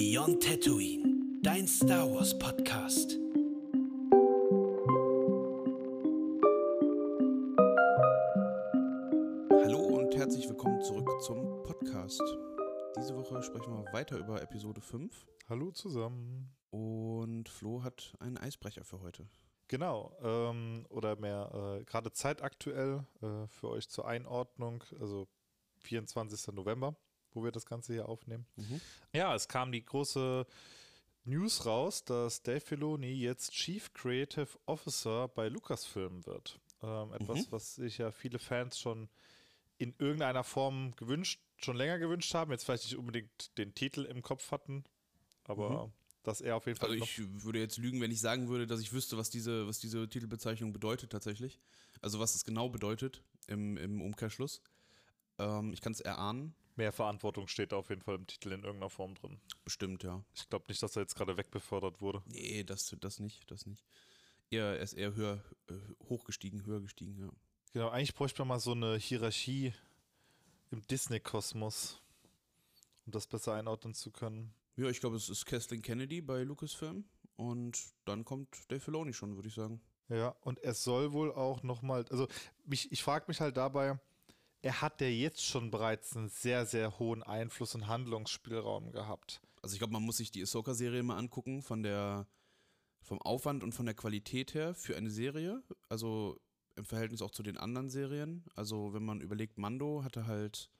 Beyond Tatooine, dein Star Wars Podcast. Hallo und herzlich willkommen zurück zum Podcast. Diese Woche sprechen wir weiter über Episode 5 Hallo zusammen. und Flo hat einen Eisbrecher für heute. Genau, ähm, oder mehr äh, gerade zeitaktuell äh, für euch zur Einordnung, also 24. November, wo wir das Ganze hier aufnehmen. Ja, es kam die große News raus, dass Dave Filoni jetzt Chief Creative Officer bei Lucasfilm wird. Ähm, etwas, was sich ja viele Fans schon in irgendeiner Form gewünscht, schon länger gewünscht haben, jetzt vielleicht nicht unbedingt den Titel im Kopf hatten, aber dass er auf jeden Fall Also ich würde jetzt lügen, wenn ich sagen würde, dass ich wüsste, was diese, was diese Titelbezeichnung bedeutet tatsächlich. Also was es genau bedeutet im, im Umkehrschluss. Ähm, ich kann es erahnen, Mehr Verantwortung steht da auf jeden Fall im Titel in irgendeiner Form drin. bestimmt, ja. Ich glaube nicht, dass er jetzt gerade wegbefördert wurde. Nee, das, das nicht, das nicht. Eher, er ist eher höher, äh, hochgestiegen, höher gestiegen, ja. Genau, eigentlich bräuchte man mal so eine Hierarchie im Disney-Kosmos, um das besser einordnen zu können. Ja, ich glaube, es ist Kathleen Kennedy bei Lucasfilm und dann kommt Dave Filoni schon, würde ich sagen. Ja, und er soll wohl auch nochmal, also mich, ich frage mich halt dabei, er hat ja jetzt schon bereits einen sehr, sehr hohen Einfluss und Handlungsspielraum gehabt. Also ich glaube, man muss sich die Ahsoka-Serie mal angucken, von der, vom Aufwand und von der Qualität her für eine Serie. Also im Verhältnis auch zu den anderen Serien. Also wenn man überlegt, Mando hatte halt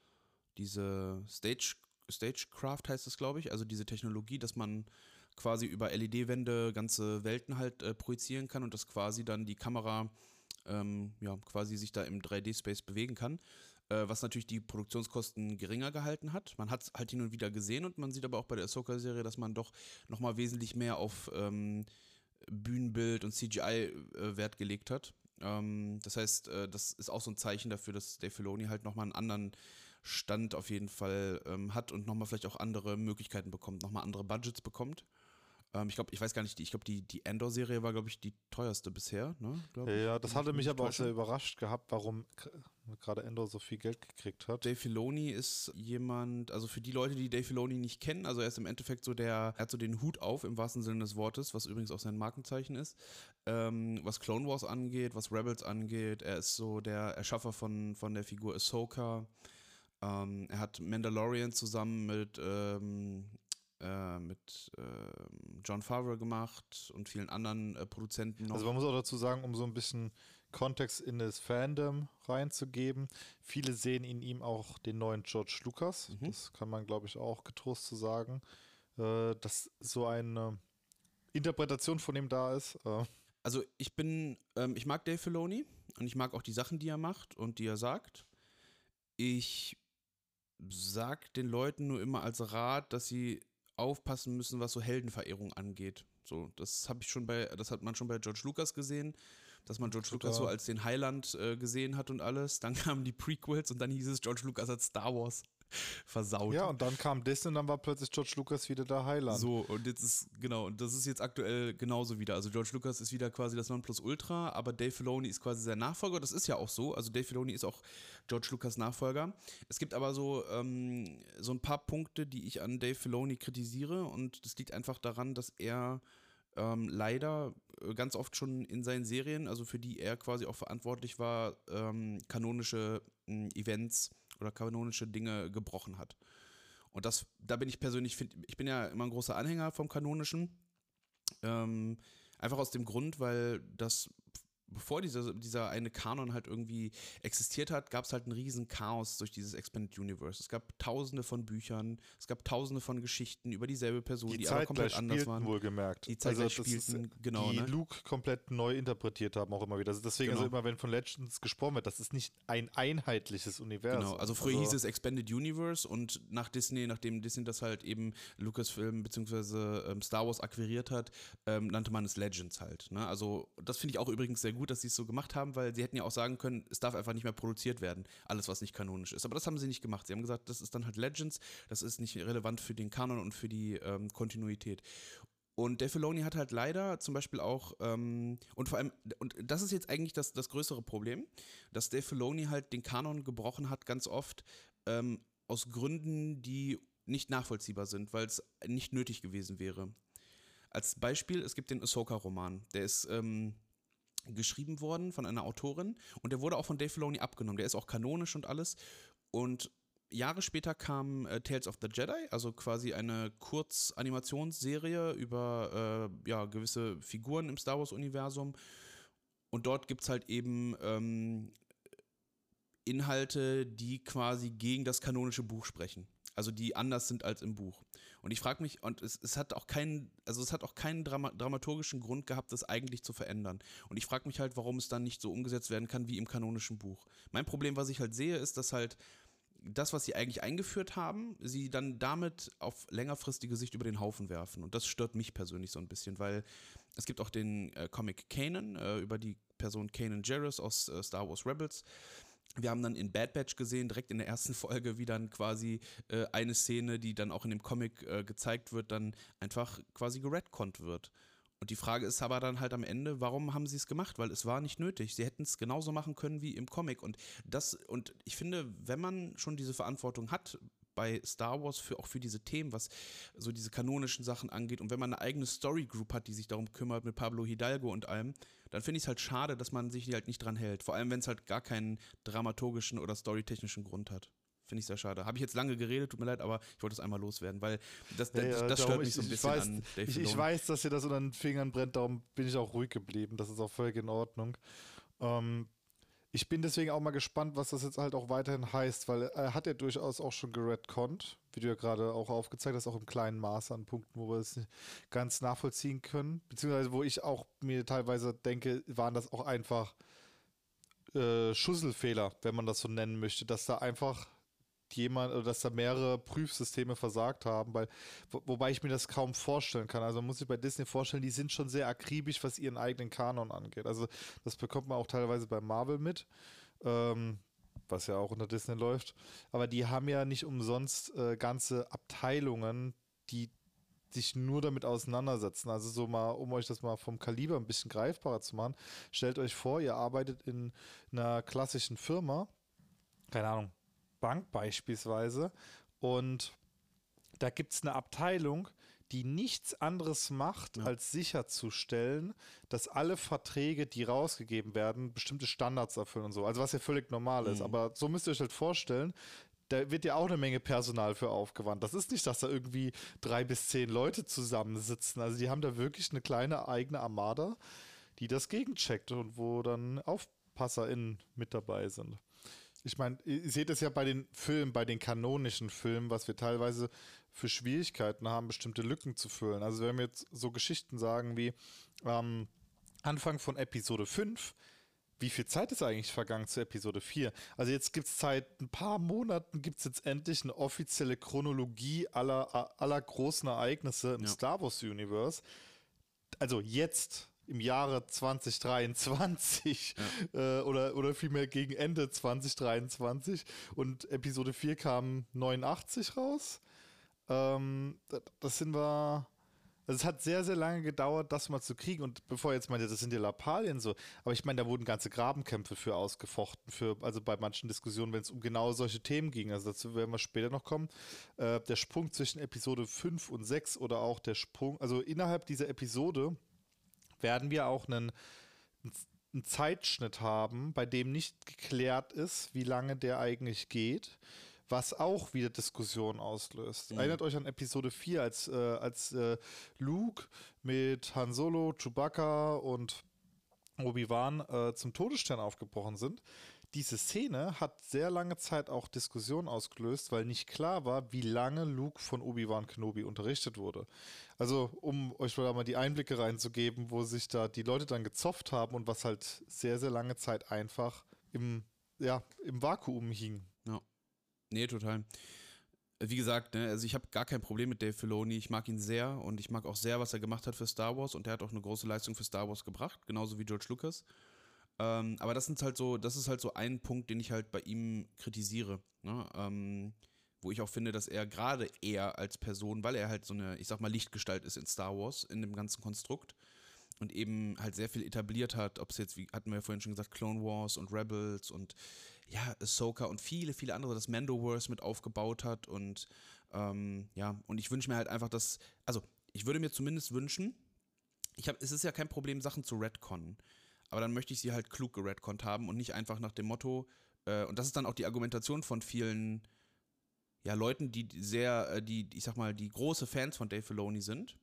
diese Stage, Stagecraft heißt es, glaube ich, also diese Technologie, dass man quasi über LED-Wände ganze Welten halt äh, projizieren kann und dass quasi dann die Kamera ähm, ja, quasi sich da im 3D-Space bewegen kann was natürlich die Produktionskosten geringer gehalten hat. Man hat es halt hin und wieder gesehen und man sieht aber auch bei der Ahsoka-Serie, dass man doch nochmal wesentlich mehr auf ähm, Bühnenbild und CGI äh, Wert gelegt hat. Ähm, das heißt, äh, das ist auch so ein Zeichen dafür, dass Dave Filoni halt nochmal einen anderen Stand auf jeden Fall ähm, hat und nochmal vielleicht auch andere Möglichkeiten bekommt, nochmal andere Budgets bekommt. Ähm, ich glaube, ich weiß gar nicht, ich glaube, die, die Endor-Serie war, glaube ich, die teuerste bisher. Ne. Ja, das hatte ich mich aber auch sehr überrascht gehabt, warum gerade Endor so viel Geld gekriegt hat. Dave Filoni ist jemand, also für die Leute, die Dave Filoni nicht kennen, also er ist im Endeffekt so der, er hat so den Hut auf im wahrsten Sinne des Wortes, was übrigens auch sein Markenzeichen ist, ähm, was Clone Wars angeht, was Rebels angeht. Er ist so der Erschaffer von, von der Figur Ahsoka. Ähm, er hat Mandalorian zusammen mit, ähm, äh, mit ähm, John Favreau gemacht und vielen anderen äh, Produzenten noch. Also man muss auch dazu sagen, um so ein bisschen Kontext in das Fandom reinzugeben, viele sehen in ihm auch den neuen George Lucas. Mhm. Das kann man, glaube ich, auch getrost zu sagen, äh, dass so eine Interpretation von ihm da ist. Äh, Also ich bin, ähm, ich mag Dave Filoni und ich mag auch die Sachen, die er macht und die er sagt. Ich sag den Leuten nur immer als Rat, dass sie aufpassen müssen, was so Heldenverehrung angeht. So, das habe ich schon bei, das hat man schon bei George Lucas gesehen, dass man George Lucas so als den Heiland äh, gesehen hat und alles. Dann kamen die Prequels und dann hieß es, George Lucas hat Star Wars versaut. ja, und dann kam Disney und dann war plötzlich George Lucas wieder der Heiland. So, und jetzt ist, genau, und das ist jetzt aktuell genauso wieder. Also George Lucas ist wieder quasi das Nonplusultra, aber Dave Filoni ist quasi sein Nachfolger. Das ist ja auch so. Also Dave Filoni ist auch George Lucas Nachfolger. Es gibt aber so, ähm, so ein paar Punkte, die ich an Dave Filoni kritisiere und das liegt einfach daran, dass er ähm, leider äh, ganz oft schon in seinen Serien, also für die er quasi auch verantwortlich war, ähm, kanonische mh, Events oder kanonische Dinge gebrochen hat. Und das, da bin ich persönlich, find, ich bin ja immer ein großer Anhänger vom Kanonischen. Ähm, einfach aus dem Grund, weil das, bevor dieser, dieser eine Kanon halt irgendwie existiert hat, gab es halt einen riesen Chaos durch dieses Expanded Universe. Es gab tausende von Büchern, es gab tausende von Geschichten über dieselbe Person, die, die aber komplett anders spielten waren. wohlgemerkt. Die das ist, spielten, genau, Die ne? Luke komplett neu interpretiert haben auch immer wieder. Also deswegen, Genau. also immer wenn von Legends gesprochen wird, das ist nicht ein einheitliches Universum. Genau, also früher hieß es Expanded Universe und nach Disney, nachdem Disney das halt eben Lucasfilm bzw. Ähm, Star Wars akquiriert hat, ähm, nannte man es Legends halt. Ne? Also das finde ich auch übrigens sehr gut, dass sie es so gemacht haben, weil sie hätten ja auch sagen können, es darf einfach nicht mehr produziert werden, alles was nicht kanonisch ist. Aber das haben sie nicht gemacht. Sie haben gesagt, das ist dann halt Legends, das ist nicht relevant für den Kanon und für die ähm, Kontinuität. Und Dave Filoni hat halt leider zum Beispiel auch, ähm, und vor allem, und das ist jetzt eigentlich das, das größere Problem, dass Dave Filoni halt den Kanon gebrochen hat, ganz oft, ähm, aus Gründen, die nicht nachvollziehbar sind, weil es nicht nötig gewesen wäre. Als Beispiel, es gibt den Ahsoka-Roman. Der ist ähm, geschrieben worden von einer Autorin und der wurde auch von Dave Filoni abgenommen. Der ist auch kanonisch und alles. Und Jahre später kam äh, Tales of the Jedi, also quasi eine Kurzanimationsserie über äh, ja, gewisse Figuren im Star Wars-Universum. Und dort gibt es halt eben ähm, Inhalte, die quasi gegen das kanonische Buch sprechen. Also die anders sind als im Buch. Und ich frage mich, und es, es, hat auch keinen, also es hat auch keinen Drama, dramaturgischen Grund gehabt, das eigentlich zu verändern. Und ich frage mich halt, warum es dann nicht so umgesetzt werden kann wie im kanonischen Buch. Mein Problem, was ich halt sehe, ist, dass halt das, was sie eigentlich eingeführt haben, sie dann damit auf längerfristige Sicht über den Haufen werfen. Und das stört mich persönlich so ein bisschen, weil es gibt auch den äh, Comic Kanan äh, über die Person Kanan Jarrus aus äh, Star Wars Rebels. Wir haben dann in Bad Batch gesehen, direkt in der ersten Folge, wie dann quasi äh, eine Szene, die dann auch in dem Comic äh, gezeigt wird, dann einfach quasi geredconnt wird. Und die Frage ist aber dann halt am Ende, warum haben sie es gemacht? Weil es war nicht nötig. Sie hätten es genauso machen können wie im Comic. Und das, und ich finde, wenn man schon diese Verantwortung hat bei Star Wars für auch für diese Themen, was so diese kanonischen Sachen angeht, und wenn man eine eigene Story Group hat, die sich darum kümmert mit Pablo Hidalgo und allem, dann finde ich es halt schade, dass man sich halt nicht dran hält. Vor allem, wenn es halt gar keinen dramaturgischen oder storytechnischen Grund hat. Finde ich sehr schade. Habe ich jetzt lange geredet, tut mir leid, aber ich wollte es einmal loswerden, weil das, das, ja, das stört mich so ein bisschen weiß, an Dave ich, ich, weiß, dass dir das unter den Fingern brennt, darum bin ich auch ruhig geblieben. Das ist auch völlig in Ordnung. Ähm, ich bin deswegen auch mal gespannt, was das jetzt halt auch weiterhin heißt, weil er hat ja durchaus auch schon geredconnt, wie du ja gerade auch aufgezeigt hast, auch im kleinen Maße an Punkten, wo wir es nicht ganz nachvollziehen können. Beziehungsweise wo ich auch mir teilweise denke, waren das auch einfach äh, Schusselfehler, wenn man das so nennen möchte, dass da einfach jemand oder dass da mehrere Prüfsysteme versagt haben, weil, wo, wobei ich mir das kaum vorstellen kann. Also man muss sich bei Disney vorstellen, die sind schon sehr akribisch, was ihren eigenen Kanon angeht. Also das bekommt man auch teilweise bei Marvel mit. Ähm, was ja auch unter Disney läuft. Aber die haben ja nicht umsonst äh, ganze Abteilungen, die sich nur damit auseinandersetzen. Also so mal, um euch das mal vom Kaliber ein bisschen greifbarer zu machen, stellt euch vor, ihr arbeitet in einer klassischen Firma, keine Ahnung, Bank beispielsweise. Und da gibt es eine Abteilung, die nichts anderes macht, ja. als sicherzustellen, dass alle Verträge, die rausgegeben werden, bestimmte Standards erfüllen und so. Also was ja völlig normal mhm. ist. Aber so müsst ihr euch halt vorstellen, da wird ja auch eine Menge Personal für aufgewandt. Das ist nicht, dass da irgendwie drei bis zehn Leute zusammensitzen. Also die haben da wirklich eine kleine eigene Armada, die das gegencheckt und wo dann AufpasserInnen mit dabei sind. Ich meine, ihr seht es ja bei den Filmen, bei den kanonischen Filmen, was wir teilweise für Schwierigkeiten haben, bestimmte Lücken zu füllen. Also wenn wir jetzt so Geschichten sagen wie ähm, Anfang von Episode 5, wie viel Zeit ist eigentlich vergangen zu Episode 4? Also jetzt gibt es seit ein paar Monaten, gibt es jetzt endlich eine offizielle Chronologie aller, aller großen Ereignisse im ja. Star Wars Universe. Also jetzt im Jahre 2023 ja. äh, oder, oder vielmehr gegen Ende 2023 und Episode 4 kam 89 raus. Ähm, das sind wir. Also es hat sehr, sehr lange gedauert, das mal zu kriegen. Und bevor jetzt meinte, das sind ja Lappalien so, aber ich meine, da wurden ganze Grabenkämpfe für ausgefochten, für, also bei manchen Diskussionen, wenn es um genau solche Themen ging. Also dazu werden wir später noch kommen. Äh, der Sprung zwischen Episode 5 und 6 oder auch der Sprung, also innerhalb dieser Episode werden wir auch einen, einen Zeitschnitt haben, bei dem nicht geklärt ist, wie lange der eigentlich geht was auch wieder Diskussionen auslöst. Mhm. Erinnert euch an Episode 4, als, äh, als äh, Luke mit Han Solo, Chewbacca und Obi-Wan äh, zum Todesstern aufgebrochen sind diese Szene hat sehr lange Zeit auch Diskussionen ausgelöst, weil nicht klar war, wie lange Luke von Obi-Wan Kenobi unterrichtet wurde. Also, um euch mal die Einblicke reinzugeben, wo sich da die Leute dann gezopft haben und was halt sehr, sehr lange Zeit einfach im, ja, im Vakuum hing. Ja. Nee, total. Wie gesagt, ne, also ich habe gar kein Problem mit Dave Filoni. Ich mag ihn sehr und ich mag auch sehr, was er gemacht hat für Star Wars und er hat auch eine große Leistung für Star Wars gebracht, genauso wie George Lucas. Ähm, aber das sind halt so, das ist halt so ein Punkt, den ich halt bei ihm kritisiere. Ne? Ähm, wo ich auch finde, dass er gerade er als Person, weil er halt so eine, ich sag mal, Lichtgestalt ist in Star Wars, in dem ganzen Konstrukt und eben halt sehr viel etabliert hat, ob es jetzt, wie hatten wir ja vorhin schon gesagt, Clone Wars und Rebels und ja, Ahsoka und viele, viele andere, das Mandoverse mit aufgebaut hat und ähm, ja, und ich wünsche mir halt einfach, dass, also ich würde mir zumindest wünschen, ich habe, es ist ja kein Problem, Sachen zu retconnen, aber dann möchte ich sie halt klug geredconnt haben und nicht einfach nach dem Motto, äh, und das ist dann auch die Argumentation von vielen, ja, Leuten, die sehr, äh, die, ich sag mal, die große Fans von Dave Filoni sind,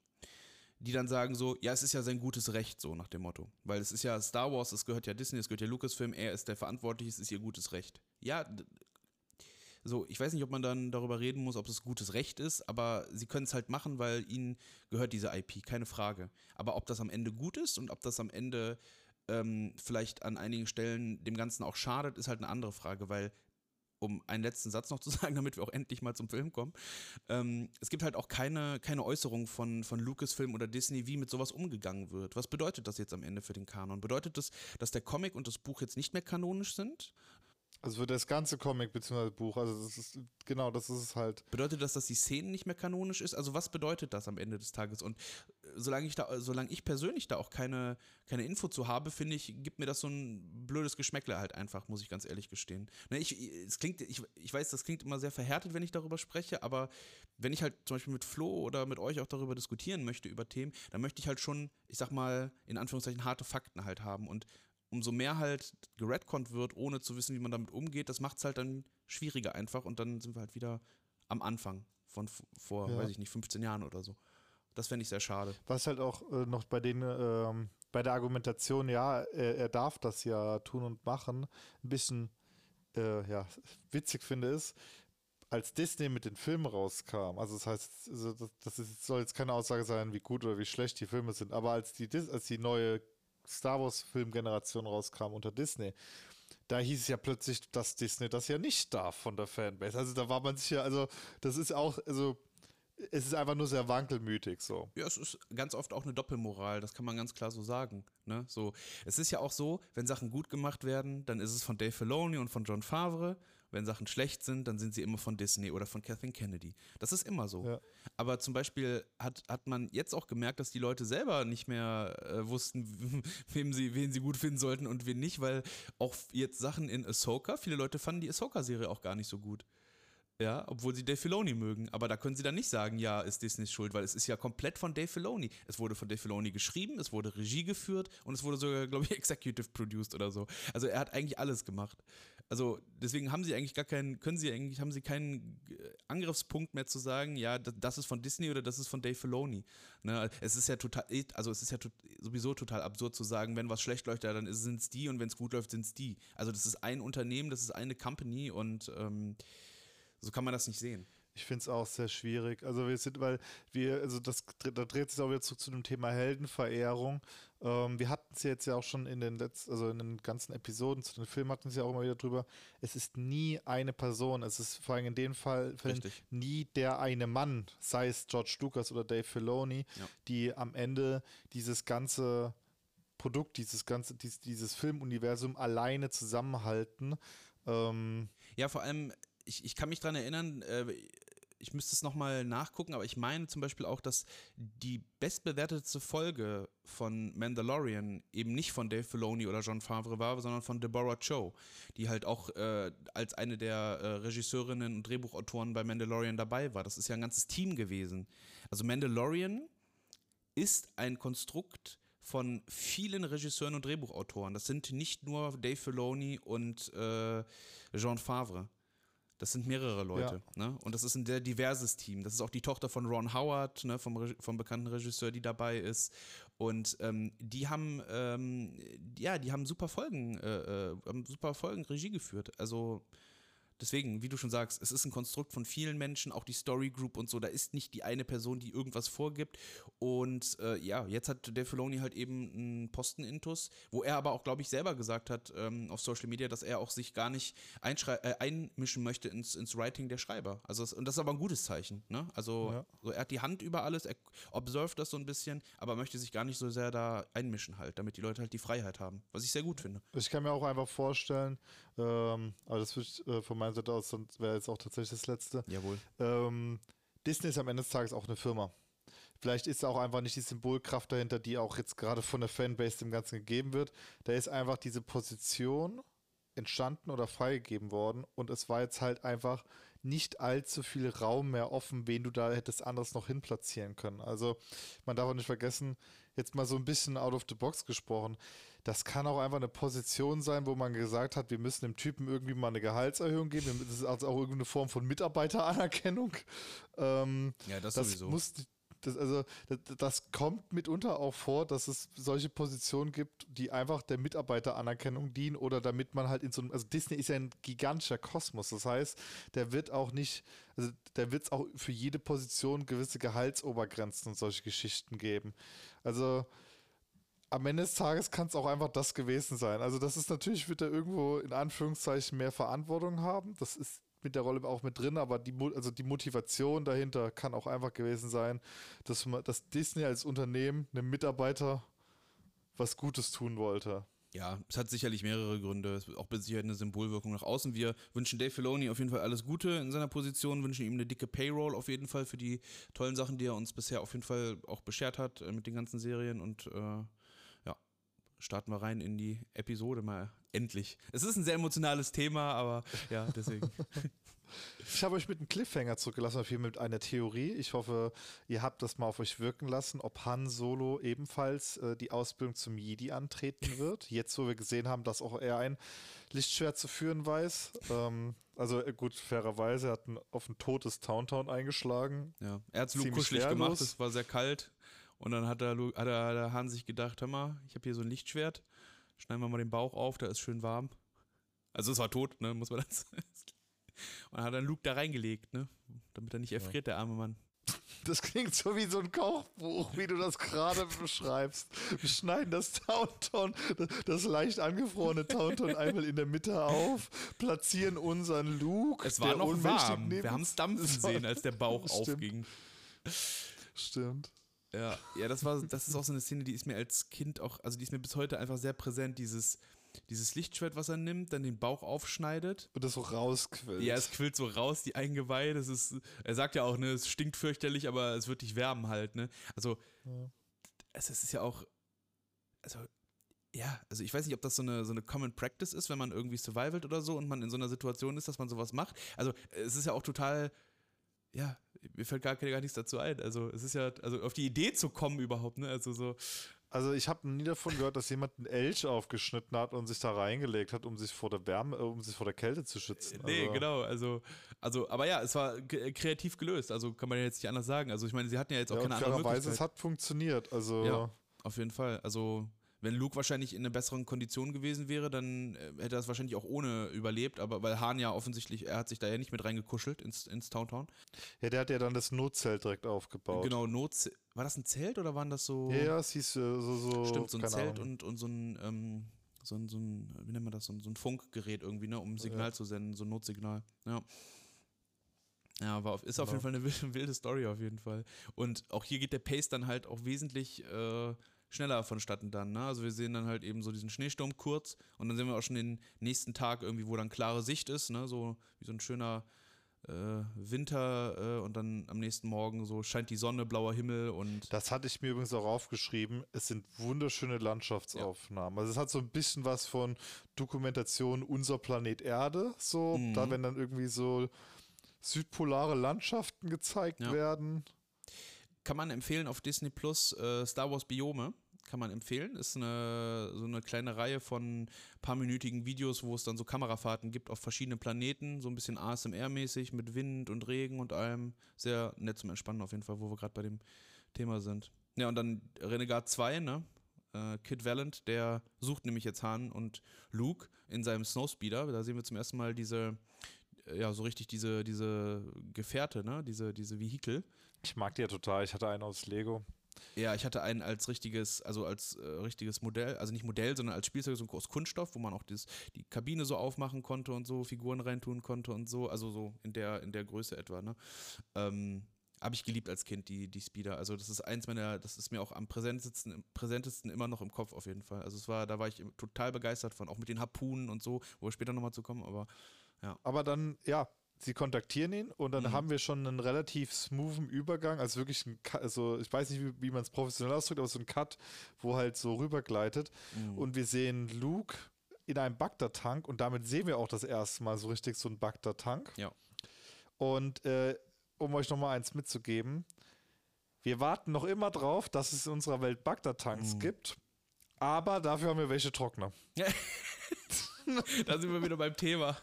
die dann sagen so, ja, es ist ja sein gutes Recht, so nach dem Motto. Weil es ist ja Star Wars, es gehört ja Disney, es gehört ja Lucasfilm, er ist der Verantwortliche, es ist ihr gutes Recht. Ja, so, ich weiß nicht, ob man dann darüber reden muss, ob es gutes Recht ist, aber sie können es halt machen, weil ihnen gehört diese IP, keine Frage. Aber ob das am Ende gut ist und ob das am Ende ähm, vielleicht an einigen Stellen dem Ganzen auch schadet, ist halt eine andere Frage, weil um einen letzten Satz noch zu sagen, damit wir auch endlich mal zum Film kommen. Ähm, es gibt halt auch keine, keine Äußerung von, von Lucasfilm oder Disney, wie mit sowas umgegangen wird. Was bedeutet das jetzt am Ende für den Kanon? Bedeutet das, dass der Comic und das Buch jetzt nicht mehr kanonisch sind? Also für das ganze Comic bzw. Buch, also das ist genau, das ist es halt. Bedeutet das, dass die Szene nicht mehr kanonisch ist? Also was bedeutet das am Ende des Tages? Und äh, solange ich da, solange ich persönlich da auch keine, keine Info zu habe, finde ich, gibt mir das so ein blödes Geschmäckle halt einfach, muss ich ganz ehrlich gestehen. Ne, ich, es klingt, ich, ich weiß, das klingt immer sehr verhärtet, wenn ich darüber spreche, aber wenn ich halt zum Beispiel mit Flo oder mit euch auch darüber diskutieren möchte, über Themen, dann möchte ich halt schon, ich sag mal, in Anführungszeichen harte Fakten halt haben. Und umso mehr halt geredconnt wird, ohne zu wissen, wie man damit umgeht, das macht es halt dann schwieriger einfach und dann sind wir halt wieder am Anfang von vor, ja. weiß ich nicht, 15 Jahren oder so. Das fände ich sehr schade. Was halt auch äh, noch bei den, ähm, bei der Argumentation, ja, er, er, darf das ja tun und machen, ein bisschen äh, ja, witzig finde, ist, als Disney mit den Filmen rauskam, also das heißt, also das, das ist, soll jetzt keine Aussage sein, wie gut oder wie schlecht die Filme sind, aber als die, als die neue Star Wars Filmgeneration rauskam unter Disney, da hieß es ja plötzlich, dass Disney das ja nicht darf von der Fanbase. Also da war man sich ja, also das ist auch, also es ist einfach nur sehr wankelmütig so. Ja, es ist ganz oft auch eine Doppelmoral, das kann man ganz klar so sagen. Ne? So, es ist ja auch so, wenn Sachen gut gemacht werden, dann ist es von Dave Filoni und von John Favre wenn Sachen schlecht sind, dann sind sie immer von Disney oder von Kathleen Kennedy. Das ist immer so. Ja. Aber zum Beispiel hat, hat man jetzt auch gemerkt, dass die Leute selber nicht mehr äh, wussten, wem sie, wen sie gut finden sollten und wen nicht, weil auch jetzt Sachen in Ahsoka, viele Leute fanden die Ahsoka-Serie auch gar nicht so gut. Ja, obwohl sie Dave Filoni mögen. Aber da können sie dann nicht sagen, ja, ist Disneys Schuld, weil es ist ja komplett von Dave Filoni. Es wurde von Dave Filoni geschrieben, es wurde Regie geführt und es wurde sogar, glaube ich, Executive Produced oder so. Also er hat eigentlich alles gemacht. Also deswegen haben sie eigentlich gar keinen, können sie eigentlich, haben sie keinen äh, Angriffspunkt mehr zu sagen, ja, das ist von Disney oder das ist von Dave Filoni. Ne? Es ist ja total, also es ist ja sowieso total absurd zu sagen, wenn was schlecht läuft, ja, dann sind es die und wenn es gut läuft, sind es die. Also das ist ein Unternehmen, das ist eine Company und ähm, so kann man das nicht sehen. Ich finde es auch sehr schwierig. Also wir sind, weil wir, also das, da dreht sich auch wieder zu, zu dem Thema Heldenverehrung. Ähm, wir hatten es ja jetzt ja auch schon in den letzten, also in den ganzen Episoden zu den Filmen hatten sie ja auch immer wieder drüber. Es ist nie eine Person. Es ist vor allem in dem Fall nie der eine Mann, sei es George Lucas oder Dave Filoni, ja. die am Ende dieses ganze Produkt, dieses ganze, dieses, dieses Filmuniversum alleine zusammenhalten. Ähm, ja, vor allem ich, ich kann mich daran erinnern, äh, ich müsste es nochmal nachgucken, aber ich meine zum Beispiel auch, dass die bestbewertetste Folge von Mandalorian eben nicht von Dave Filoni oder John Favre war, sondern von Deborah Cho, die halt auch äh, als eine der äh, Regisseurinnen und Drehbuchautoren bei Mandalorian dabei war. Das ist ja ein ganzes Team gewesen. Also Mandalorian ist ein Konstrukt von vielen Regisseuren und Drehbuchautoren. Das sind nicht nur Dave Filoni und äh, Jean Favre. Das sind mehrere Leute. Ja. Ne? Und das ist ein sehr diverses Team. Das ist auch die Tochter von Ron Howard, ne, vom, vom bekannten Regisseur, die dabei ist. Und ähm, die haben, ähm, ja, die haben super Folgen, äh, äh haben super Folgen Regie geführt. Also Deswegen, wie du schon sagst, es ist ein Konstrukt von vielen Menschen, auch die Story Group und so. Da ist nicht die eine Person, die irgendwas vorgibt. Und äh, ja, jetzt hat der Filoni halt eben einen Posten-Intus, wo er aber auch, glaube ich, selber gesagt hat ähm, auf Social Media, dass er auch sich gar nicht äh, einmischen möchte ins, ins Writing der Schreiber. Also das, und das ist aber ein gutes Zeichen. Ne? Also ja. so, er hat die Hand über alles, er observt das so ein bisschen, aber möchte sich gar nicht so sehr da einmischen halt, damit die Leute halt die Freiheit haben. Was ich sehr gut finde. Ich kann mir auch einfach vorstellen, ähm, aber das wird äh, von meiner Seite aus, wäre jetzt auch tatsächlich das letzte. Jawohl. Ähm, Disney ist am Ende des Tages auch eine Firma. Vielleicht ist auch einfach nicht die Symbolkraft dahinter, die auch jetzt gerade von der Fanbase dem Ganzen gegeben wird. Da ist einfach diese Position entstanden oder freigegeben worden und es war jetzt halt einfach nicht allzu viel Raum mehr offen, wen du da hättest anderes noch hin platzieren können. Also man darf auch nicht vergessen, jetzt mal so ein bisschen out of the box gesprochen, das kann auch einfach eine Position sein, wo man gesagt hat, wir müssen dem Typen irgendwie mal eine Gehaltserhöhung geben. Das ist also auch irgendeine Form von Mitarbeiteranerkennung. Ähm, ja, das, das sowieso. Muss, das, also, das, das, kommt mitunter auch vor, dass es solche Positionen gibt, die einfach der Mitarbeiteranerkennung dienen oder damit man halt in so einem, also Disney ist ja ein gigantischer Kosmos. Das heißt, der wird auch nicht, also der wird es auch für jede Position gewisse Gehaltsobergrenzen und solche Geschichten geben. Also, am Ende des Tages kann es auch einfach das gewesen sein. Also das ist natürlich, wird er irgendwo in Anführungszeichen mehr Verantwortung haben. Das ist mit der Rolle auch mit drin, aber die, also die Motivation dahinter kann auch einfach gewesen sein, dass, man, dass Disney als Unternehmen einem Mitarbeiter was Gutes tun wollte. Ja, es hat sicherlich mehrere Gründe. Es ist auch mit Sicherheit eine Symbolwirkung nach außen. Wir wünschen Dave Filoni auf jeden Fall alles Gute in seiner Position, wünschen ihm eine dicke Payroll auf jeden Fall für die tollen Sachen, die er uns bisher auf jeden Fall auch beschert hat äh, mit den ganzen Serien und äh, starten wir rein in die Episode mal endlich. Es ist ein sehr emotionales Thema, aber ja, deswegen. Ich habe euch mit einem Cliffhanger zurückgelassen, auf mit einer Theorie. Ich hoffe, ihr habt das mal auf euch wirken lassen, ob Han Solo ebenfalls äh, die Ausbildung zum Jedi antreten wird. Jetzt, wo wir gesehen haben, dass auch er ein Lichtschwert zu führen weiß. Ähm, also äh, gut, fairerweise, er hat ein, auf ein totes Towntown eingeschlagen. Ja, er hat es Luke kuschelig gemacht, es war sehr kalt. Und dann hat der, hat der, der Hahn sich gedacht, hör mal, ich habe hier so ein Lichtschwert, schneiden wir mal den Bauch auf, da ist schön warm. Also es war tot, ne, muss man das. Und dann hat dann Luke da reingelegt, ne, damit er nicht erfriert, der arme Mann. Das klingt so wie so ein Kochbuch, wie du das gerade beschreibst. Wir schneiden das Taunton, das leicht angefrorene Taunton einmal in der Mitte auf, platzieren unseren Luke. Es war noch warm. Wir haben es dampfen sehen, als der Bauch Stimmt. aufging. Stimmt. Ja, ja, das war, das ist auch so eine Szene, die ist mir als Kind auch, also die ist mir bis heute einfach sehr präsent, dieses, dieses Lichtschwert, was er nimmt, dann den Bauch aufschneidet. Und das so rausquillt. Ja, es quillt so raus, die Eingeweihe, das ist, er sagt ja auch, ne, es stinkt fürchterlich, aber es wird dich wärmen halt, ne. Also, ja. es, es ist ja auch, also, ja, also ich weiß nicht, ob das so eine, so eine Common Practice ist, wenn man irgendwie survivalt oder so und man in so einer Situation ist, dass man sowas macht. Also, es ist ja auch total, ja, mir fällt gar, gar nichts dazu ein. Also es ist ja, also auf die Idee zu kommen überhaupt, ne? Also so. Also ich habe nie davon gehört, dass jemand einen Elch aufgeschnitten hat und sich da reingelegt hat, um sich vor der Wärme, äh, um sich vor der Kälte zu schützen. Nee, also. genau. Also, also, aber ja, es war kreativ gelöst. Also kann man ja jetzt nicht anders sagen. Also ich meine, sie hatten ja jetzt auch ja, keine andere Möglichkeit. es hat funktioniert. Also ja, auf jeden Fall. Also wenn Luke wahrscheinlich in einer besseren Kondition gewesen wäre, dann äh, hätte er es wahrscheinlich auch ohne überlebt, aber weil Hahn ja offensichtlich, er hat sich da ja nicht mit reingekuschelt ins, ins Towntown. Ja, der hat ja dann das Notzelt direkt aufgebaut. Genau, Notzelt. War das ein Zelt oder waren das so. Ja, ja es hieß äh, so, so. Stimmt, so ein Zelt und, und so ein. Ähm, so ein, so ein, wie nennt man das, so ein, so ein Funkgerät irgendwie, ne, um ein Signal ja. zu senden, so ein Notsignal. Ja. Ja, war auf, ist auf genau. jeden Fall eine wilde, wilde, Story auf jeden Fall. Und auch hier geht der Pace dann halt auch wesentlich äh, schneller vonstatten dann. Ne? Also wir sehen dann halt eben so diesen Schneesturm kurz und dann sehen wir auch schon den nächsten Tag irgendwie, wo dann klare Sicht ist, ne? so wie so ein schöner äh, Winter äh, und dann am nächsten Morgen so scheint die Sonne, blauer Himmel und. Das hatte ich mir übrigens auch aufgeschrieben. Es sind wunderschöne Landschaftsaufnahmen. Ja. Also es hat so ein bisschen was von Dokumentation Unser Planet Erde, so, mhm. da wenn dann irgendwie so südpolare Landschaften gezeigt ja. werden. Kann man empfehlen auf Disney Plus äh, Star Wars Biome kann man empfehlen. Ist eine, so eine kleine Reihe von paarminütigen Videos, wo es dann so Kamerafahrten gibt auf verschiedene Planeten, so ein bisschen ASMR-mäßig mit Wind und Regen und allem. Sehr nett zum Entspannen auf jeden Fall, wo wir gerade bei dem Thema sind. Ja, und dann Renegade 2, ne? Äh, Kid Valent, der sucht nämlich jetzt Han und Luke in seinem Snowspeeder. Da sehen wir zum ersten Mal diese, äh, ja, so richtig diese, diese Gefährte, ne? Diese, diese Vehikel. Ich mag die ja total. Ich hatte einen aus Lego. Ja, ich hatte einen als richtiges, also als äh, richtiges Modell, also nicht Modell, sondern als Spielzeug so aus Kunststoff, wo man auch dieses, die Kabine so aufmachen konnte und so, Figuren reintun konnte und so, also so in der, in der Größe etwa, ne? Ähm, habe ich geliebt als Kind, die, die Speeder. Also das ist eins meiner, das ist mir auch am präsentesten, präsentesten immer noch im Kopf auf jeden Fall. Also es war, da war ich total begeistert von, auch mit den Harpunen und so, wo wir später nochmal zu kommen, aber ja. Aber dann, ja, sie kontaktieren ihn und dann mhm. haben wir schon einen relativ smoothen Übergang, also wirklich ein Cut, also ich weiß nicht, wie, wie man es professionell ausdrückt, aber so ein Cut, wo halt so rübergleitet mhm. und wir sehen Luke in einem Bagdad-Tank und damit sehen wir auch das erste Mal so richtig so einen Bagdad-Tank. Ja. Und äh, um euch nochmal eins mitzugeben, wir warten noch immer drauf, dass es in unserer Welt Bagdad-Tanks Mhm. gibt, aber dafür haben wir welche Trockner. da sind wir wieder beim Thema.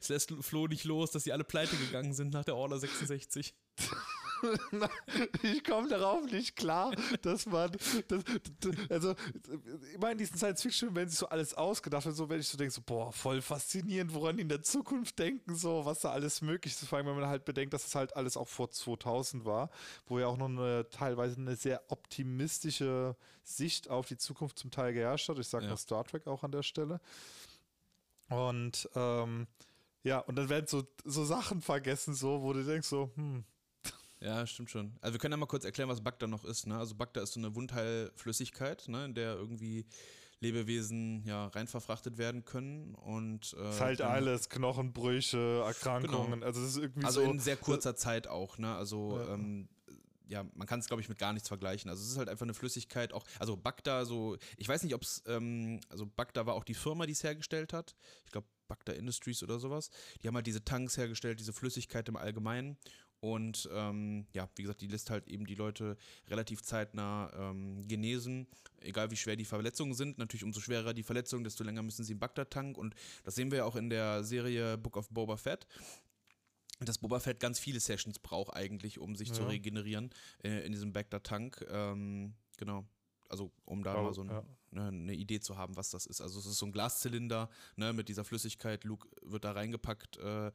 Es lässt Flo nicht los, dass sie alle pleite gegangen sind nach der Order 66. ich komme darauf nicht klar, dass man, das, das, also immer in diesen Science-Fiction, wenn sich so alles ausgedacht wird, so wenn ich so denke, so, boah, voll faszinierend, woran die in der Zukunft denken, so, was da alles möglich ist, vor allem, wenn man halt bedenkt, dass es halt alles auch vor 2000 war, wo ja auch noch eine, teilweise eine sehr optimistische Sicht auf die Zukunft zum Teil geherrscht hat. Ich sage Ja. mal Star Trek auch an der Stelle. Und, ähm, ja, und dann werden so, so Sachen vergessen, so, wo du denkst, so, hm, Ja, stimmt schon. Also wir können ja mal kurz erklären, was Bagda noch ist. Ne? Also Bagda ist so eine Wundheilflüssigkeit, ne? in der irgendwie Lebewesen ja rein verfrachtet werden können und äh, ist halt alles, Knochenbrüche, Erkrankungen, Genau. also das ist irgendwie Also so. in sehr kurzer Zeit auch, ne? Also Ja. ähm, ja, man kann es, glaube ich, mit gar nichts vergleichen. Also es ist halt einfach eine Flüssigkeit, auch, also Bagda, so, ich weiß nicht, ob es, ähm, also Bagda war auch die Firma, die es hergestellt hat. Ich glaube, Bagda Industries oder sowas. Die haben halt diese Tanks hergestellt, diese Flüssigkeit im Allgemeinen. Und ähm, ja, wie gesagt, die lässt halt eben die Leute relativ zeitnah ähm, genesen, egal wie schwer die Verletzungen sind. Natürlich, umso schwerer die Verletzungen, desto länger müssen sie im Bagdad-Tank. Und das sehen wir ja auch in der Serie Book of Boba Fett dass Boba Fett ganz viele Sessions braucht eigentlich, um sich zu Ja. regenerieren äh, in diesem Bagdad-Tank. Ähm, genau. Also um da Oh, mal so ein, ja. ne, eine Idee zu haben, was das ist. Also es ist so ein Glaszylinder ne, mit dieser Flüssigkeit. Luke wird da reingepackt, äh,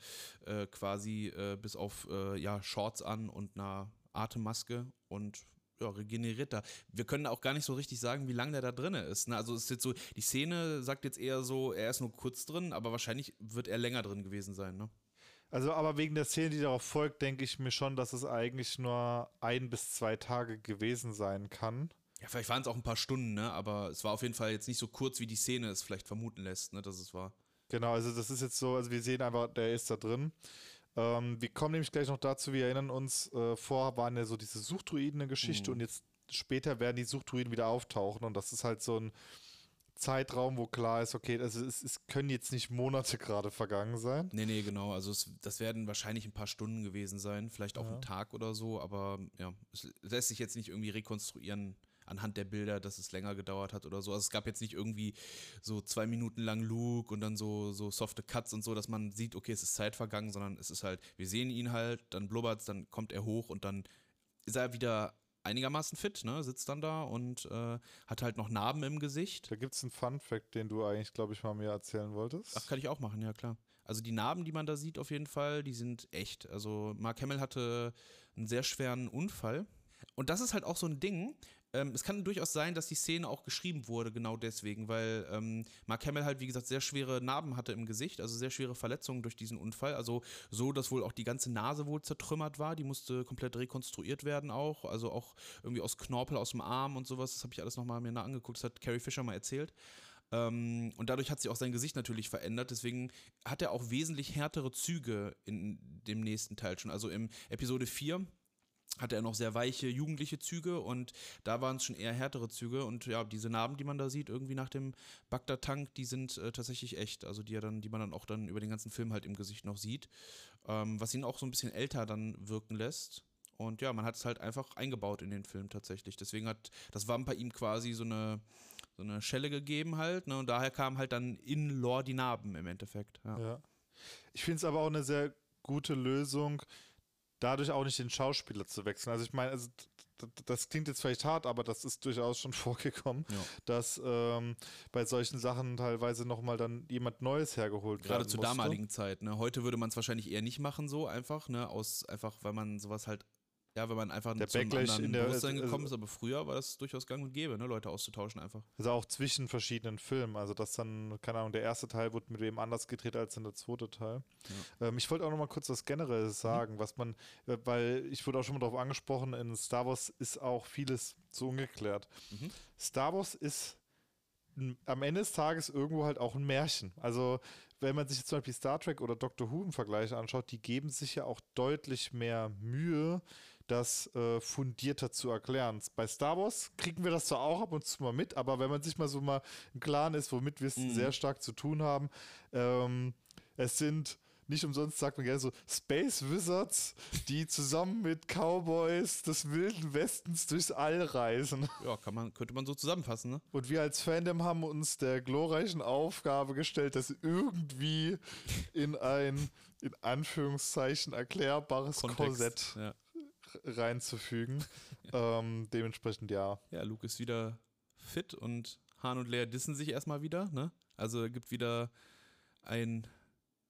äh, quasi äh, bis auf äh, ja, Shorts an und einer Atemmaske und ja, regeneriert da. Wir können auch gar nicht so richtig sagen, wie lange der da drin ist. Ne? Also es ist jetzt so, die Szene sagt jetzt eher so, er ist nur kurz drin, aber wahrscheinlich wird er länger drin gewesen sein. Ne? Also, aber wegen der Szene, die darauf folgt, denke ich mir schon, dass es eigentlich nur ein bis zwei Tage gewesen sein kann. Ja, vielleicht waren es auch ein paar Stunden, ne? aber es war auf jeden Fall jetzt nicht so kurz, wie die Szene es vielleicht vermuten lässt, ne? dass es war. Genau, also das ist jetzt so, also wir sehen einfach, der ist da drin. Ähm, wir kommen nämlich gleich noch dazu, wir erinnern uns, äh, vorher waren ja so diese Suchtruiden-Geschichte Mhm. und jetzt später werden die Suchtruiden wieder auftauchen und das ist halt so ein Zeitraum, wo klar ist, okay, also es, es können jetzt nicht Monate gerade vergangen sein. Nee, nee, genau. Also es, das werden wahrscheinlich ein paar Stunden gewesen sein, vielleicht auch Ja. ein Tag oder so, aber ja, es lässt sich jetzt nicht irgendwie rekonstruieren anhand der Bilder, dass es länger gedauert hat oder so. Also es gab jetzt nicht irgendwie so zwei Minuten lang Luke und dann so, so softe Cuts und so, dass man sieht, okay, es ist Zeit vergangen, sondern es ist halt, wir sehen ihn halt, dann blubbert's, dann kommt er hoch und dann ist er wieder einigermaßen fit, ne, sitzt dann da und äh, hat halt noch Narben im Gesicht. Da gibt es einen Fun-Fact, den du eigentlich, glaube ich, mal mir erzählen wolltest. Ach, kann ich auch machen, ja klar. Also die Narben, die man da sieht, auf jeden Fall, die sind echt. Also Mark Hamill hatte einen sehr schweren Unfall. Und das ist halt auch so ein Ding. Ähm, es kann durchaus sein, dass die Szene auch geschrieben wurde, genau deswegen, weil ähm, Mark Hamill halt, wie gesagt, sehr schwere Narben hatte im Gesicht, also sehr schwere Verletzungen durch diesen Unfall. Also so, dass wohl auch die ganze Nase wohl zertrümmert war. Die musste komplett rekonstruiert werden auch. Also auch irgendwie aus Knorpel aus dem Arm und sowas. Das habe ich alles nochmal mir nah angeguckt. Das hat Carrie Fisher mal erzählt. Ähm, und dadurch hat sich auch sein Gesicht natürlich verändert. Deswegen hat er auch wesentlich härtere Züge in dem nächsten Teil schon. Also im Episode 4 hatte er noch sehr weiche jugendliche Züge und da waren es schon eher härtere Züge und ja, diese Narben, die man da sieht, irgendwie nach dem Bagdad-Tank, die sind äh, tatsächlich echt, also die er dann, die man dann auch dann über den ganzen Film halt im Gesicht noch sieht, ähm, was ihn auch so ein bisschen älter dann wirken lässt. Und ja, man hat es halt einfach eingebaut in den Film tatsächlich. Deswegen hat das bei ihm quasi so eine, so eine Schelle gegeben halt, ne? Und daher kamen halt dann in Lore die Narben im Endeffekt. Ja. Ja. Ich finde es aber auch eine sehr gute Lösung, dadurch auch nicht den Schauspieler zu wechseln. Also ich meine, also, das klingt jetzt vielleicht hart, aber das ist durchaus schon vorgekommen, Ja. dass ähm, bei solchen Sachen teilweise nochmal dann jemand Neues hergeholt Gerade werden zur musste. damaligen Zeit. Ne? Heute würde man es wahrscheinlich eher nicht machen, so einfach, ne? Aus einfach, weil man sowas halt, ja, wenn man einfach Der zu einem Backlash anderen in der- Bewusstsein also- gekommen ist, aber früher war das durchaus gang und gäbe, ne? Leute auszutauschen einfach. Also auch zwischen verschiedenen Filmen. Also dass dann, keine Ahnung, der erste Teil wurde mit wem anders gedreht als dann der zweite Teil. Ähm, ich wollte auch noch mal kurz was Generelles sagen, was man, äh, weil ich wurde auch schon mal darauf angesprochen, in Star Wars ist auch vieles so ungeklärt. Mhm. Star Wars ist am Ende des Tages irgendwo halt auch ein Märchen. Also wenn man sich jetzt zum Beispiel Star Trek oder Doctor Who im Vergleich anschaut, die geben sich ja auch deutlich mehr Mühe, das äh, fundierter zu erklären. Bei Star Wars kriegen wir das zwar auch ab und zu mal mit, aber wenn man sich mal so mal im Klaren ist, womit wir es mhm. sehr stark zu tun haben, ähm, es sind nicht umsonst sagt man gerne so Space Wizards, die zusammen mit Cowboys des wilden Westens durchs All reisen. Ja, kann man, könnte man so zusammenfassen, ne? Und wir als Fandom haben uns der glorreichen Aufgabe gestellt, das irgendwie in ein, in Anführungszeichen, erklärbares Kontext, Korsett ja. Reinzufügen. ähm, dementsprechend ja. Ja, Luke ist wieder fit und Han und Leia dissen sich erstmal wieder, ne? Also gibt wieder ein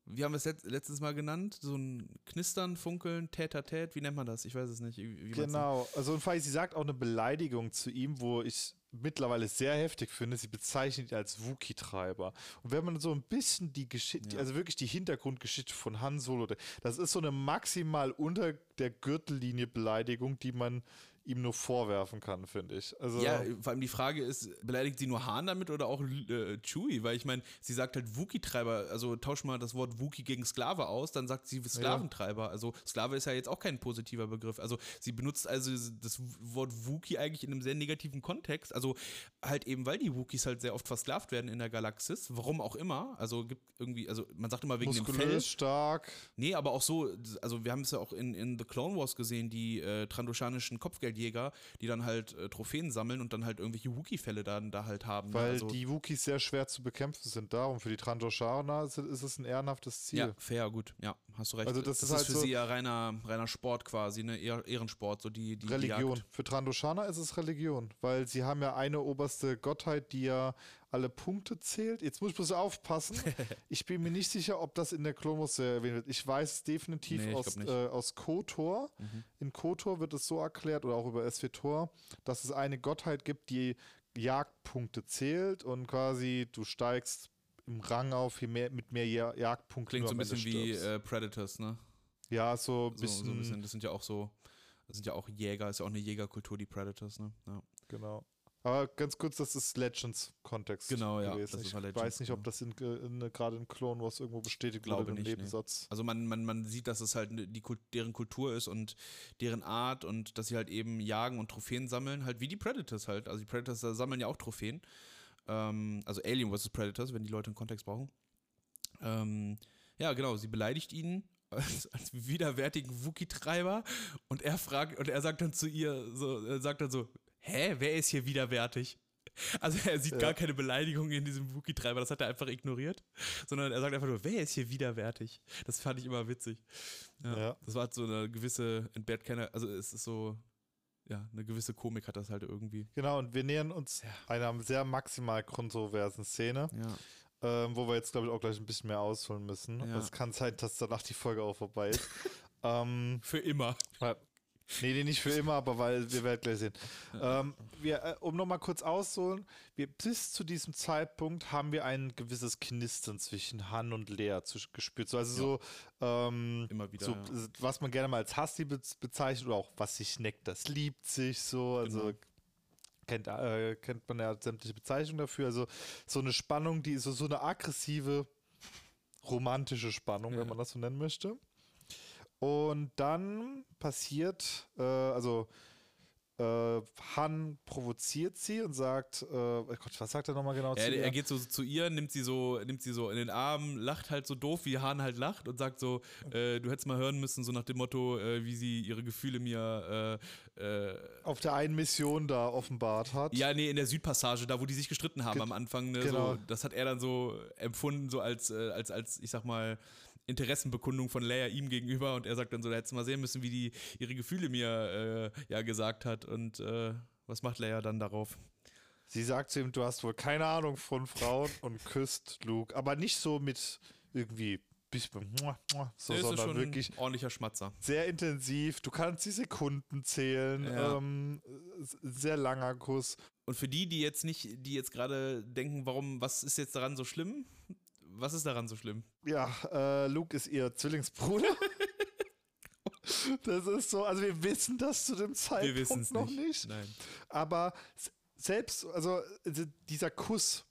wie haben wir es letztes Mal genannt? So ein Knistern, Funkeln, Tät-a-Tät, wie nennt man das? Ich weiß es nicht. Wie, genau, also und vor allem, sie sagt auch eine Beleidigung zu ihm, wo ich mittlerweile sehr heftig finde. Sie bezeichnet ihn als Wookie-Treiber. Und wenn man so ein bisschen die Geschichte, ja. also wirklich die Hintergrundgeschichte von Han Solo, das ist so eine maximal unter der Gürtellinie Beleidigung, die man ihm nur vorwerfen kann, finde ich. Also ja, vor allem die Frage ist, beleidigt sie nur Hahn damit oder auch äh, Chewie? Weil ich meine, sie sagt halt Wookie-Treiber, also tausch mal das Wort Wookie gegen Sklave aus, dann sagt sie Sklaventreiber. Ja. Also Sklave ist ja jetzt auch kein positiver Begriff. Also sie benutzt also das Wort Wookie eigentlich in einem sehr negativen Kontext. Also halt eben, weil die Wookies halt sehr oft versklavt werden in der Galaxis, warum auch immer. Also gibt irgendwie, also man sagt immer wegen Muskulös, dem Fell. stark. Nee, aber auch so, also wir haben es ja auch in, in The Clone Wars gesehen, die äh, trandoschanischen Kopfgeld Kopfgeldjäger, die dann halt äh, Trophäen sammeln und dann halt irgendwelche Wookie-Fälle dann da halt haben. Ne? Weil also, die Wookies sehr schwer zu bekämpfen sind. Darum für die Trandoshana ist, ist es ein ehrenhaftes Ziel. Ja, fair, gut. Ja, hast du recht. Also das, das ist, halt für so sie ja reiner, reiner Sport quasi, ne? Ehrensport, so die, die Religion. Die für Trandoshana ist es Religion, weil sie haben ja eine oberste Gottheit, die ja alle Punkte zählt. Jetzt muss ich bloß aufpassen. ich bin mir nicht sicher, ob das in der Wars erwähnt wird. Ich weiß es definitiv nee, aus, äh, aus KOTOR. Mhm. In KOTOR wird es so erklärt oder auch über SWTOR, dass es eine Gottheit gibt, die Jagdpunkte zählt und quasi du steigst im Rang auf mehr, mit mehr Jagdpunkten. Klingt so ein bisschen wie äh, Predators, ne? Ja, so ein bisschen, so, so ein bisschen. Das sind ja auch so, das sind ja auch Jäger, ist ja auch eine Jägerkultur, die Predators, ne? Ja. Genau. Aber ganz kurz, das ist Legends-Kontext. Genau, ja. Gewesen. ich Legends, weiß nicht, ob das in, in, gerade in Clone Wars irgendwo bestätigt Glaube wurde im Nebensatz. Nee. Also man, man, man sieht, dass es halt die, deren Kultur ist und deren Art und dass sie halt eben jagen und Trophäen sammeln, halt wie die Predators halt. Also die Predators sammeln ja auch Trophäen. Ähm, also Alien vs. Predators, wenn die Leute einen Kontext brauchen. Ähm, ja, genau, sie beleidigt ihn als, als widerwärtigen Wookie-Treiber und er fragt und er sagt dann zu ihr so, er sagt dann so, hä, wer ist hier widerwärtig? Also er sieht ja. gar keine Beleidigung in diesem Wookie-Treiber, das hat er einfach ignoriert, sondern er sagt einfach nur, wer ist hier widerwärtig? Das fand ich immer witzig. Ja, ja. Das war halt so eine gewisse Entbehrtkenner, also es ist so, ja, eine gewisse Komik hat das halt irgendwie. Genau, und wir nähern uns einer sehr maximal kontroversen Szene. Ähm, wo wir jetzt, glaube ich, auch gleich ein bisschen mehr ausholen müssen. Es kann sein, dass danach die Folge auch vorbei ist. ähm, Für immer. Nee, nee, nicht für immer, aber weil wir werden gleich sehen. Ähm, wir, äh, um nochmal kurz auszuholen, wir, bis zu diesem Zeitpunkt haben wir ein gewisses Knistern zwischen Han und Lea zu, gespürt. So, also ja. so, ähm, Immer wieder, so ja. was man gerne mal als Hassi bezeichnet oder auch was sich neckt, das liebt sich so. Also genau. kennt, äh, kennt man ja sämtliche Bezeichnungen dafür. Also so eine Spannung, die ist so, so eine aggressive, romantische Spannung, ja. wenn man das so nennen möchte. Und dann passiert, äh, also äh, Han provoziert sie und sagt, äh, oh Gott, was sagt er nochmal genau er, zu ihr? Er geht so zu ihr, nimmt sie so, nimmt sie so in den Arm, lacht halt so doof, wie Han halt lacht und sagt so, äh, du hättest mal hören müssen, so nach dem Motto, äh, wie sie ihre Gefühle mir äh, äh, auf der einen Mission da offenbart hat. Ja, nee, in der Südpassage, da wo die sich gestritten haben Ge am Anfang. Ne, genau. So, das hat er dann so empfunden, so als, als, als, ich sag mal, Interessenbekundung von Leia ihm gegenüber und er sagt dann so, da hättest du mal sehen müssen, wie die ihre Gefühle mir äh, ja gesagt hat und äh, was macht Leia dann darauf? Sie sagt zu ihm, du hast wohl keine Ahnung von Frauen und küsst Luke, aber nicht so mit irgendwie so, sondern wirklich ordentlicher Schmatzer. Sehr intensiv. Du kannst die Sekunden zählen. Ja. Ähm, sehr langer Kuss. Und für die, die jetzt nicht, die jetzt gerade denken, warum, was ist jetzt daran so schlimm? Was ist daran so schlimm? Ja, äh, Luke ist ihr Zwillingsbruder. das ist so, also wir wissen das zu dem Zeitpunkt noch nicht. nicht. Nein. Aber selbst, also dieser Kuss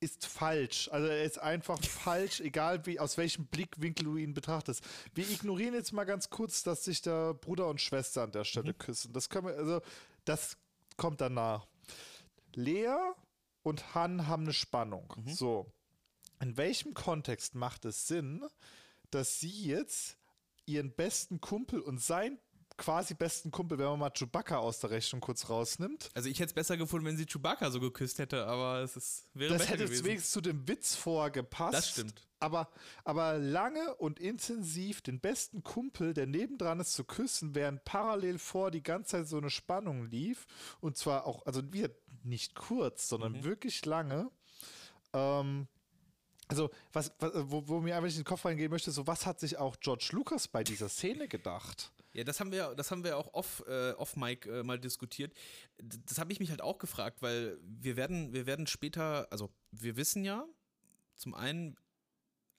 ist falsch. Also er ist einfach falsch, egal wie, aus welchem Blickwinkel du ihn betrachtest. Wir ignorieren jetzt mal ganz kurz, dass sich da Bruder und Schwester an der Stelle mhm. küssen. Das können wir, also, das kommt danach. Lea und Han haben eine Spannung. Mhm. So. In welchem Kontext macht es Sinn, dass sie jetzt ihren besten Kumpel und sein quasi besten Kumpel, wenn man mal Chewbacca aus der Rechnung kurz rausnimmt. Also ich hätte es besser gefunden, wenn sie Chewbacca so geküsst hätte, aber es ist, wäre Das hätte gewesen. wenigstens zu dem Witz vorgepasst. Das stimmt. Aber, aber lange und intensiv den besten Kumpel, der nebendran ist, zu küssen, während parallel vor die ganze Zeit so eine Spannung lief. Und zwar auch, also wir nicht kurz, sondern mhm. wirklich lange. Ähm, also, was, was, wo, wo mir einfach in den Kopf reingehen möchte, so was hat sich auch George Lucas bei dieser Szene gedacht? Ja, das haben wir, das haben wir auch off, äh, off Mic äh, mal diskutiert. Das habe ich mich halt auch gefragt, weil wir werden, wir werden später, also wir wissen ja, zum einen,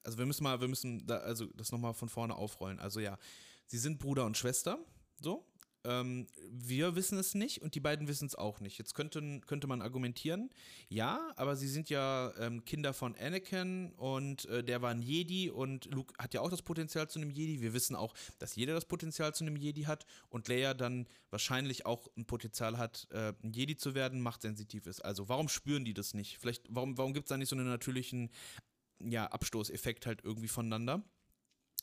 also wir müssen mal, wir müssen da, also das nochmal von vorne aufrollen. Also ja, sie sind Bruder und Schwester, so. Ähm, wir wissen es nicht und die beiden wissen es auch nicht. Jetzt könnte, könnte man argumentieren, ja, aber sie sind ja ähm, Kinder von Anakin und äh, der war ein Jedi und Luke hat ja auch das Potenzial zu einem Jedi. Wir wissen auch, dass jeder das Potenzial zu einem Jedi hat und Leia dann wahrscheinlich auch ein Potenzial hat, äh, ein Jedi zu werden, machtsensitiv ist. Also warum spüren die das nicht? Vielleicht, warum, warum gibt es da nicht so einen natürlichen ja, Abstoßeffekt halt irgendwie voneinander?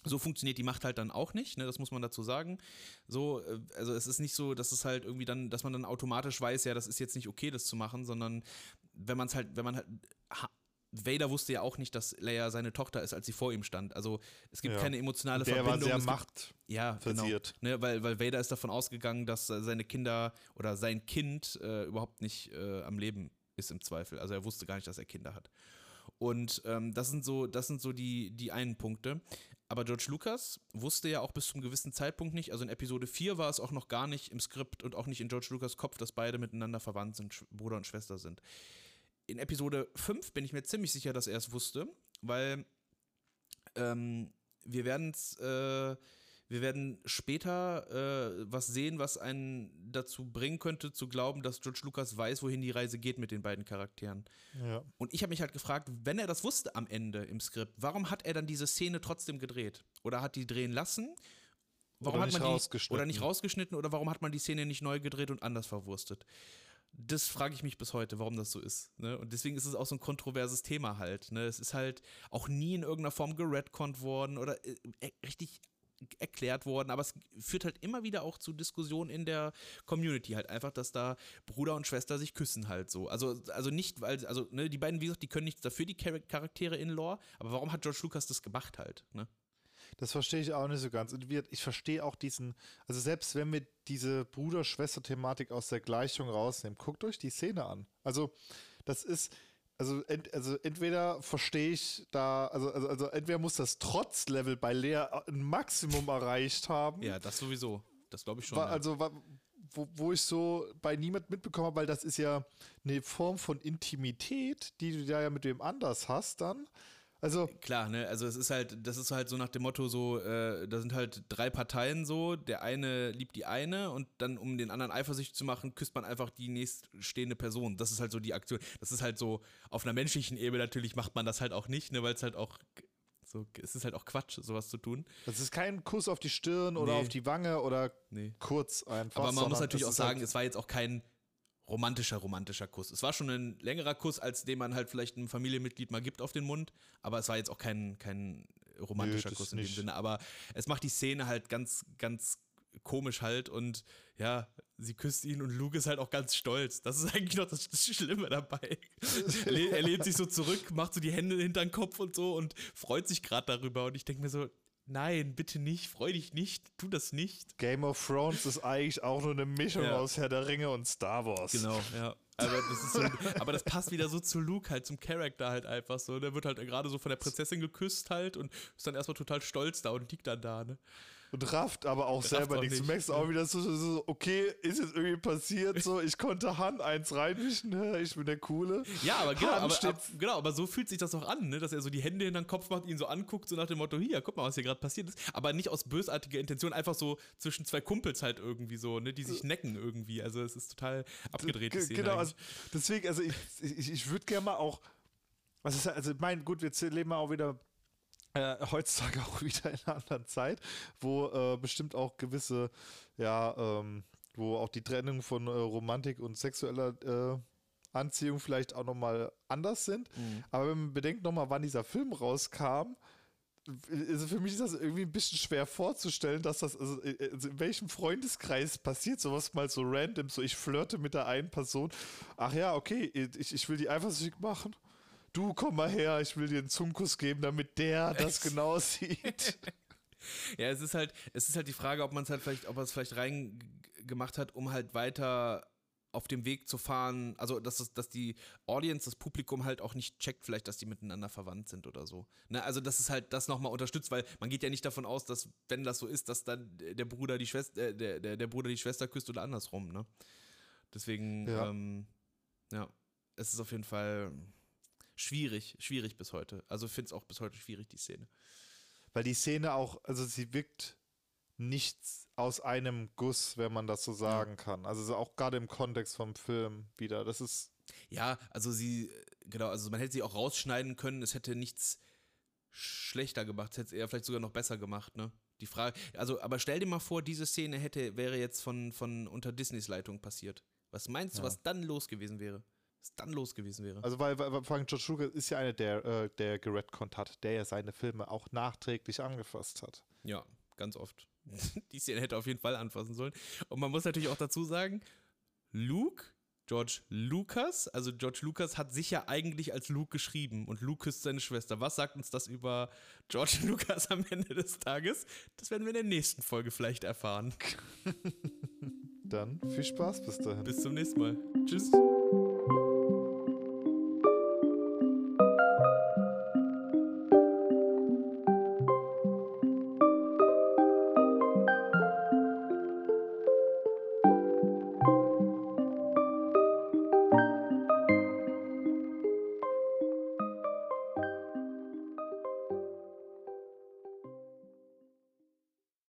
So funktioniert die Macht halt dann auch nicht, ne? das muss man dazu sagen. So, äh, also es ist nicht so, dass es halt irgendwie dann, dass man dann automatisch weiß, ja, das ist jetzt nicht okay, das zu machen, sondern wenn man es halt, wenn man halt. Vader wusste ja auch nicht, dass Leia seine Tochter ist, als sie vor ihm stand. Also es gibt ja. keine emotionale Der Verbindung. Der war sehr Macht ja, genau. versiert. Genau, ne, weil, weil Vader ist davon ausgegangen, dass seine Kinder oder sein Kind äh, überhaupt nicht äh, am Leben ist im Zweifel. Also er wusste gar nicht, dass er Kinder hat. Und ähm, das sind so, das sind so die, die einen Punkte. Aber George Lucas wusste ja auch bis zum gewissen Zeitpunkt nicht, also in Episode 4 war es auch noch gar nicht im Skript und auch nicht in George Lucas Kopf, dass beide miteinander verwandt sind, Bruder und Schwester sind. In Episode 5 bin ich mir ziemlich sicher, dass er es wusste, weil ähm, wir werden es äh, wir werden später äh, was sehen, was einen dazu bringen könnte, zu glauben, dass George Lucas weiß, wohin die Reise geht mit den beiden Charakteren. Ja. Und ich habe mich halt gefragt, wenn er das wusste am Ende im Skript, warum hat er dann diese Szene trotzdem gedreht? Oder hat die drehen lassen? Warum oder hat man die oder nicht rausgeschnitten oder warum hat man die Szene nicht neu gedreht und anders verwurstet? Das frage ich mich bis heute, warum das so ist. Ne? Und deswegen ist es auch so ein kontroverses Thema halt. Ne? Es ist halt auch nie in irgendeiner Form geredconnt worden oder äh, äh richtig erklärt worden, aber es führt halt immer wieder auch zu Diskussionen in der Community halt einfach, dass da Bruder und Schwester sich küssen halt so. Also, also nicht, weil, also, ne, die beiden, wie gesagt, die können nichts dafür, die Charaktere in Lore, aber warum hat George Lucas das gemacht halt, ne? Das verstehe ich auch nicht so ganz. Und ich verstehe auch diesen, also selbst wenn wir diese Bruder-Schwester-Thematik aus der Gleichung rausnehmen, guckt euch die Szene an. Also, das ist, also, ent, also entweder verstehe ich da, also, also, also entweder muss das Trotzlevel bei Lea ein Maximum erreicht haben. Ja, das sowieso. Das glaube ich schon. War, ja. Also, war, wo, wo ich so bei niemand mitbekommen habe, weil das ist ja eine Form von Intimität, die du da ja mit wem anders hast dann. Also klar, ne? Also es ist halt, das ist halt so nach dem Motto so, äh, da sind halt drei Parteien so, der eine liebt die eine und dann um den anderen eifersüchtig zu machen, küsst man einfach die nächststehende Person. Das ist halt so die Aktion. Das ist halt so auf einer menschlichen Ebene natürlich macht man das halt auch nicht, ne? Weil es halt auch so, es ist halt auch Quatsch, sowas zu tun. Das ist kein Kuss auf die Stirn oder nee. auf die Wange oder nee. kurz einfach. Aber man muss natürlich auch sagen, halt es war jetzt auch kein romantischer, romantischer Kuss. Es war schon ein längerer Kuss, als den man halt vielleicht einem Familienmitglied mal gibt auf den Mund, aber es war jetzt auch kein, kein romantischer Nö, Kuss in nicht. dem Sinne. Aber es macht die Szene halt ganz, ganz komisch halt und ja, sie küsst ihn und Luke ist halt auch ganz stolz. Das ist eigentlich noch das, Schlimme dabei. er, lehnt sich so zurück, macht so die Hände hinter den Kopf und so und freut sich gerade darüber und ich denke mir so, Nein, bitte nicht, freu dich nicht, tu das nicht. Game of Thrones ist eigentlich auch nur eine Mischung ja. aus Herr der Ringe und Star Wars. Genau, ja. Aber das, so, aber das, passt wieder so zu Luke halt, zum Charakter halt einfach so. Der wird halt gerade so von der Prinzessin geküsst halt und ist dann erstmal total stolz da und liegt dann da, ne? Und rafft aber auch rafft selber nichts. Du merkst auch wieder so, so, okay, ist jetzt irgendwie passiert, so, ich konnte Han eins reinwischen, ich bin der Coole. Ja, aber genau, aber, ab, genau, aber so fühlt sich das auch an, ne? dass er so die Hände in den Kopf macht, ihn so anguckt, so nach dem Motto, hier, guck mal, was hier gerade passiert ist. Aber nicht aus bösartiger Intention, einfach so zwischen zwei Kumpels halt irgendwie so, ne, die sich necken irgendwie. Also es ist total abgedreht. Genau, also deswegen, also ich, ich, ich würde gerne mal auch Also, also mein, gut, wir leben auch wieder äh, heutzutage auch wieder in einer anderen Zeit, wo äh, bestimmt auch gewisse, ja, ähm, wo auch die Trennung von äh, Romantik und sexueller äh, Anziehung vielleicht auch nochmal anders sind. Mhm. Aber wenn man bedenkt nochmal, wann dieser Film rauskam, also für mich ist das irgendwie ein bisschen schwer vorzustellen, dass das, also, äh, also in welchem Freundeskreis passiert sowas mal so random, so ich flirte mit der einen Person. Ach ja, okay, ich, ich will die eifersüchtig machen. Du komm mal her, ich will dir einen Zungenkuss geben, damit der das genau sieht. ja, es ist halt, es ist halt die Frage, ob man es halt vielleicht, ob er es vielleicht reingemacht hat, um halt weiter auf dem Weg zu fahren, also dass, es, dass die Audience, das Publikum halt auch nicht checkt, vielleicht, dass die miteinander verwandt sind oder so. Ne? Also, dass es halt das nochmal unterstützt, weil man geht ja nicht davon aus, dass, wenn das so ist, dass dann der Bruder die Schwester, äh, der, der, der Bruder die Schwester küsst oder andersrum, ne? Deswegen, ja. Ähm, ja, es ist auf jeden Fall schwierig, schwierig bis heute. Also finde es auch bis heute schwierig, die Szene. Weil die Szene auch, also sie wirkt nichts aus einem Guss, wenn man das so sagen ja. kann. Also auch gerade im Kontext vom Film wieder. Das ist. Ja, also sie, genau, also man hätte sie auch rausschneiden können, es hätte nichts schlechter gemacht, es hätte es eher vielleicht sogar noch besser gemacht, ne? Die Frage, also, aber stell dir mal vor, diese Szene hätte, wäre jetzt von, von unter Disneys Leitung passiert. Was meinst du, ja. was dann los gewesen wäre? Was dann los gewesen wäre? Also, weil, weil, weil George Lucas ist ja einer, der, äh, der geredconnt hat, der ja seine Filme auch nachträglich angefasst hat. Ja, ganz oft. die Szene hätte auf jeden Fall anfassen sollen. Und man muss natürlich auch dazu sagen, Luke, George Lucas, also George Lucas hat sich ja eigentlich als Luke geschrieben und Luke küsst seine Schwester. Was sagt uns das über George Lucas am Ende des Tages? Das werden wir in der nächsten Folge vielleicht erfahren. Dann viel Spaß bis dahin. Bis zum nächsten Mal. Tschüss.